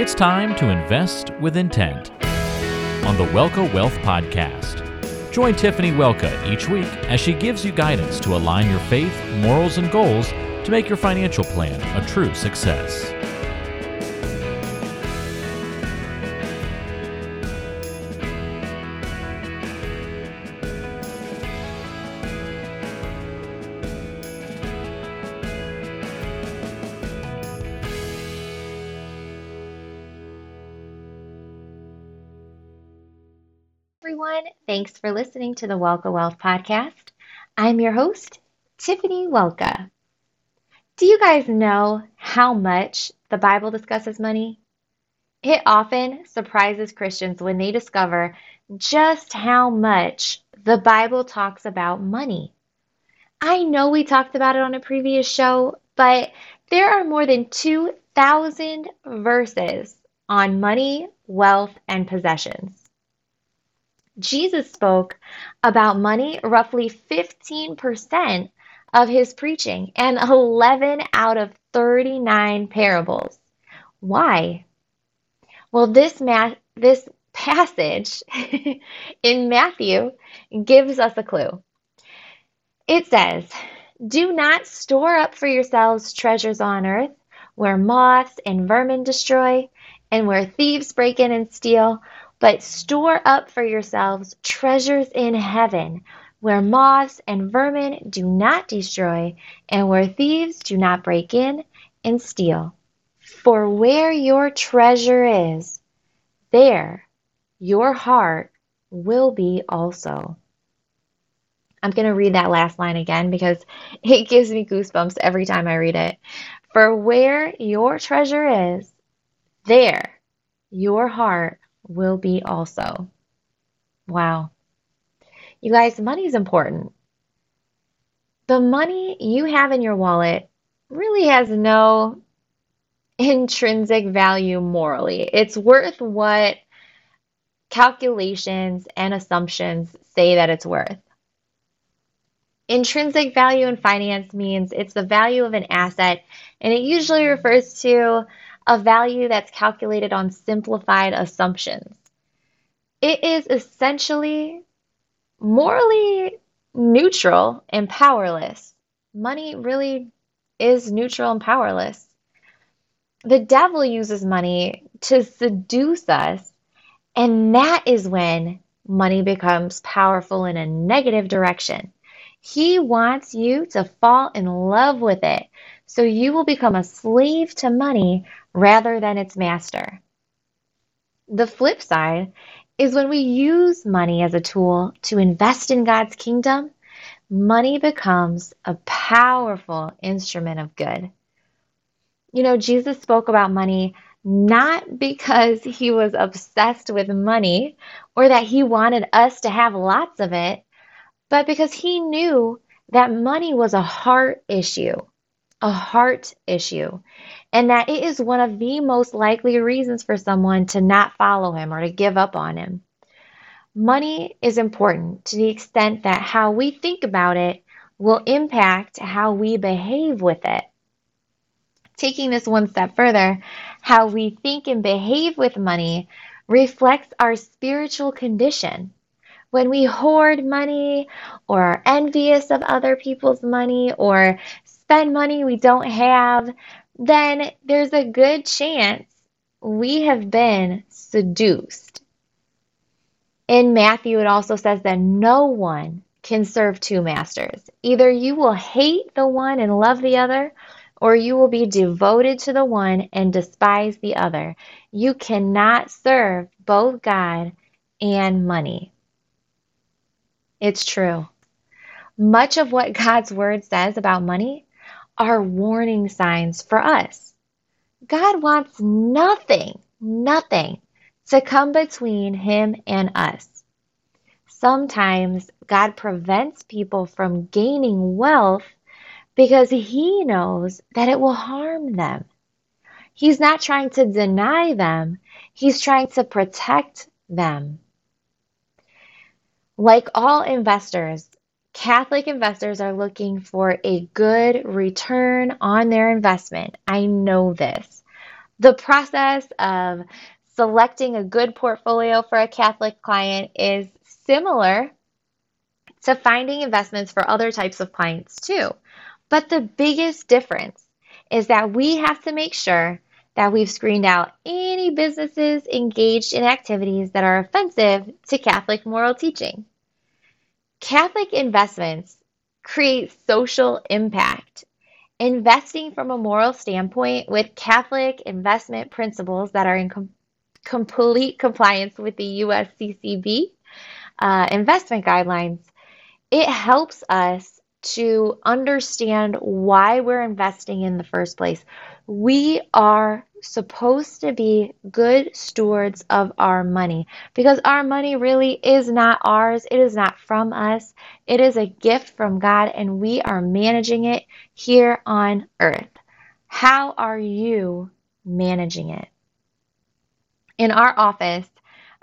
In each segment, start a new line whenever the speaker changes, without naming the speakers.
It's time to invest with intent on the Welka Wealth Podcast. Join Tiffany Welka each week as she gives you guidance to align your faith, morals, and goals to make your financial plan a true success.
Everyone. Thanks for listening to the Welka Wealth Podcast. I'm your host, Tiffany Welka. Do you guys know how much the Bible discusses money? It often surprises Christians when they discover just how much the Bible talks about money. I know we talked about it on a previous show, but there are more than 2,000 verses on money, wealth, and possessions. Jesus spoke about money roughly 15% of his preaching and 11 out of 39 parables. Why? Well, this ma- this passage in Matthew gives us a clue. It says, "Do not store up for yourselves treasures on earth, where moths and vermin destroy, and where thieves break in and steal." But store up for yourselves treasures in heaven, where moths and vermin do not destroy, and where thieves do not break in and steal. For where your treasure is, there your heart will be also. I'm going to read that last line again because it gives me goosebumps every time I read it. For where your treasure is, there your heart will be also. Wow. You guys, money is important. The money you have in your wallet really has no intrinsic value morally. It's worth what calculations and assumptions say that it's worth. Intrinsic value in finance means it's the value of an asset, and it usually refers to a value that's calculated on simplified assumptions. It is essentially morally neutral and powerless. Money really is neutral and powerless. The devil uses money to seduce us, and that is when money becomes powerful in a negative direction. He wants you to fall in love with it, so you will become a slave to money rather than its master. The flip side is when we use money as a tool to invest in God's kingdom, money becomes a powerful instrument of good. You know, Jesus spoke about money not because he was obsessed with money or that he wanted us to have lots of it, but because he knew that money was a heart issue a heart issue, and that it is one of the most likely reasons for someone to not follow him or to give up on him. Money is important to the extent that how we think about it will impact how we behave with it. Taking this one step further, how we think and behave with money reflects our spiritual condition. When we hoard money or are envious of other people's money or spend money we don't have, then there's a good chance we have been seduced. In Matthew, it also says that no one can serve two masters. Either you will hate the one and love the other, or you will be devoted to the one and despise the other. You cannot serve both God and money. It's true. Much of what God's word says about money are warning signs for us. God wants nothing, nothing to come between Him and us. Sometimes God prevents people from gaining wealth because He knows that it will harm them. He's not trying to deny them, He's trying to protect them. Like all investors, Catholic investors are looking for a good return on their investment. I know this. The process of selecting a good portfolio for a Catholic client is similar to finding investments for other types of clients too. But the biggest difference is that we have to make sure that we've screened out any businesses engaged in activities that are offensive to Catholic moral teaching. Catholic investments create social impact. Investing from a moral standpoint with Catholic investment principles that are in com- complete compliance with the USCCB uh, investment guidelines, it helps us to understand why we're investing in the first place. We are supposed to be good stewards of our money because our money really is not ours. It is not from us. It is a gift from God and we are managing it here on earth. How are you managing it? In our office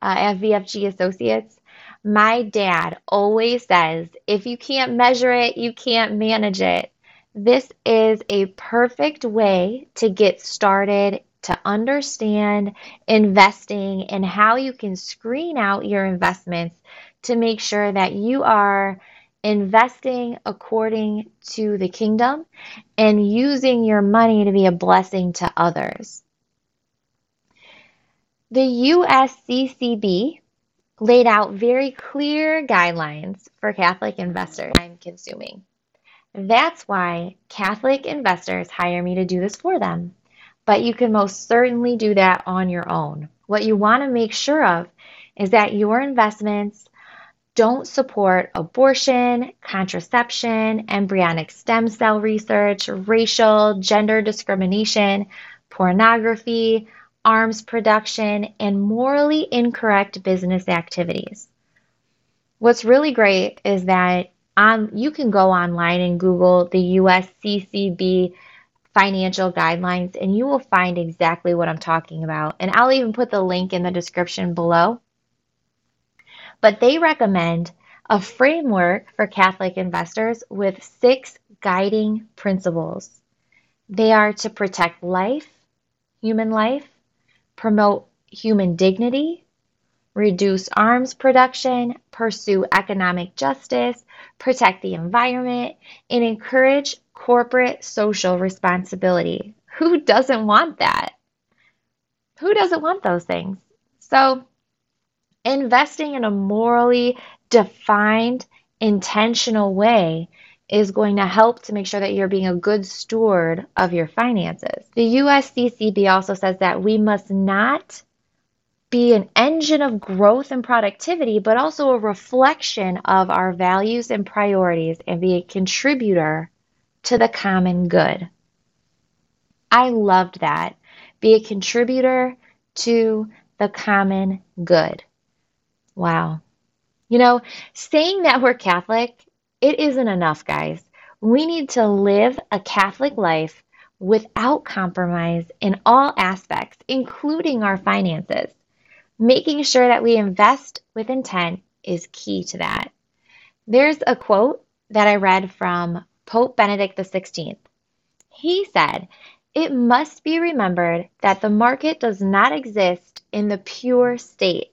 uh, at VFG Associates, my dad always says, if you can't measure it, you can't manage it. This is a perfect way to get started to understand investing and how you can screen out your investments to make sure that you are investing according to the kingdom and using your money to be a blessing to others. The USCCB laid out very clear guidelines for Catholic investors time consuming. That's why Catholic investors hire me to do this for them. But you can most certainly do that on your own. What you want to make sure of is that your investments don't support abortion, contraception, embryonic stem cell research, racial, gender discrimination, pornography, arms production, and morally incorrect business activities. What's really great is that you can go online and Google the USCCB financial guidelines and you will find exactly what I'm talking about. And I'll even put the link in the description below. But they recommend a framework for Catholic investors with six guiding principles. They are to protect life, human life, promote human dignity, reduce arms production, pursue economic justice, protect the environment, and encourage corporate social responsibility. Who doesn't want that? Who doesn't want those things? So, investing in a morally defined, intentional way is going to help to make sure that you're being a good steward of your finances. The USCCB also says that we must not be an engine of growth and productivity, but also a reflection of our values and priorities and be a contributor to the common good. I loved that. Be a contributor to the common good. Wow. You know, saying that we're Catholic it isn't enough, guys. We need to live a Catholic life without compromise in all aspects, including our finances. Making sure that we invest with intent is key to that. There's a quote that I read from Pope Benedict XVI. He said, It must be remembered that the market does not exist in the pure state.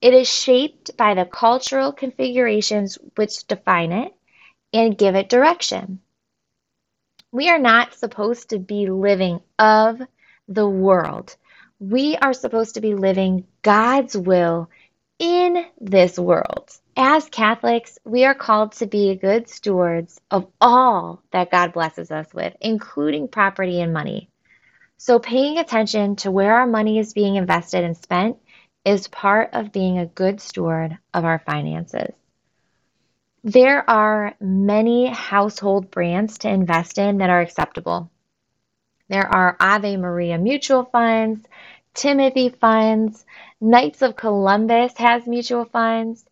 It is shaped by the cultural configurations which define it and give it direction. We are not supposed to be living of the world. We are supposed to be living God's will in this world. As Catholics, we are called to be good stewards of all that God blesses us with, including property and money. So, paying attention to where our money is being invested and spent is part of being a good steward of our finances. There are many household brands to invest in that are acceptable. There are Ave Maria mutual funds, Timothy funds, Knights of Columbus has mutual funds.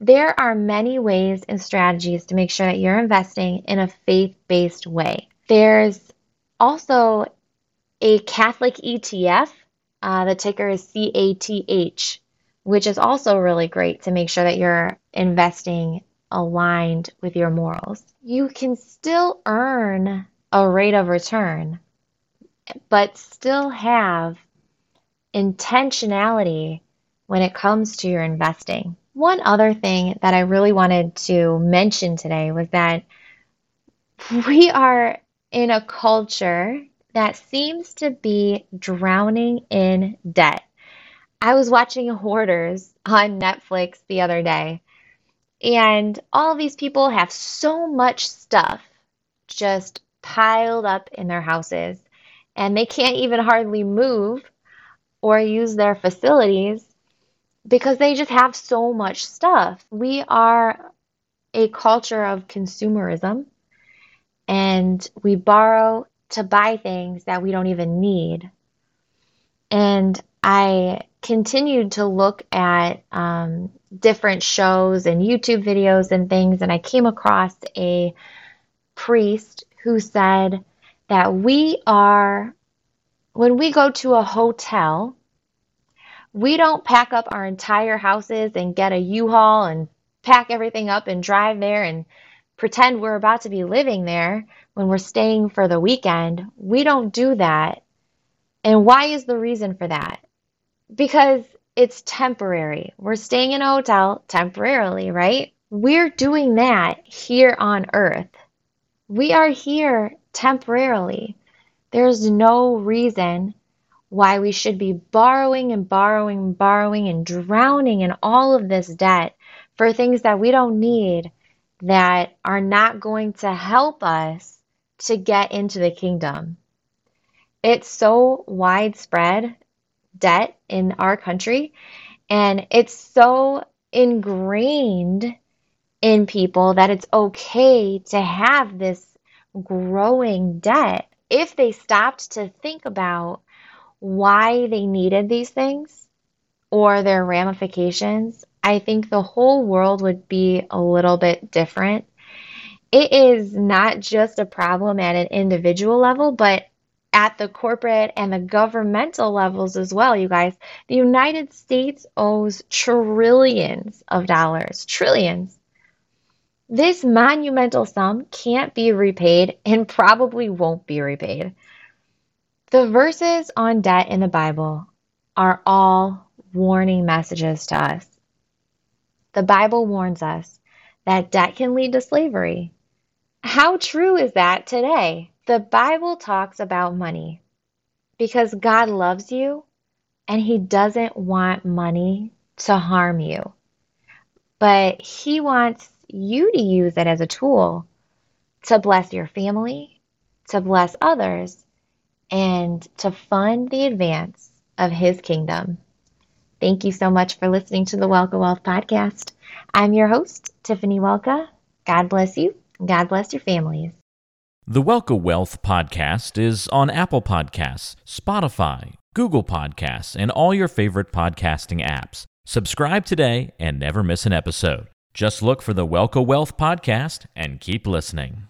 There are many ways and strategies to make sure that you're investing in a faith based way. There's also a Catholic ETF uh, the ticker is CATH, which is also really great to make sure that you're investing aligned with your morals. You can still earn a rate of return but still have intentionality when it comes to your investing. One other thing that I really wanted to mention today was that we are in a culture that seems to be drowning in debt. I was watching Hoarders on Netflix the other day, and all these people have so much stuff just piled up in their houses, and they can't even hardly move or use their facilities because they just have so much stuff. We are a culture of consumerism and we borrow to buy things that we don't even need. And I continued to look at um, different shows and YouTube videos and things, and I came across a priest who said that we are, when we go to a hotel, we don't pack up our entire houses and get a U-Haul and pack everything up and drive there and pretend we're about to be living there when we're staying for the weekend. We don't do that. And why is the reason for that? Because it's temporary. We're staying in a hotel temporarily, right? We're doing that here on earth. We are here temporarily. There's no reason why we should be borrowing and borrowing and borrowing and drowning in all of this debt for things that we don't need that are not going to help us to get into the kingdom. It's so widespread debt in our country and it's so ingrained in people that it's okay to have this growing debt if they stopped to think about why they needed these things or their ramifications, I think the whole world would be a little bit different. It is not just a problem at an individual level, but at the corporate and the governmental levels as well, you guys. The United States owes trillions of dollars, trillions. This monumental sum can't be repaid and probably won't be repaid. The verses on debt in the Bible are all warning messages to us. The Bible warns us that debt can lead to slavery. How true is that today? The Bible talks about money because God loves you and He doesn't want money to harm you. But He wants you to use it as a tool to bless your family, to bless others, and to fund the advance of His kingdom. Thank you so much for listening to the Welka Wealth Podcast. I'm your host, Tiffany Welka. God bless you. God bless your families.
The Welka Wealth Podcast is on Apple Podcasts, Spotify, Google Podcasts, and all your favorite podcasting apps. Subscribe today and never miss an episode. Just look for the Welka Wealth Podcast and keep listening.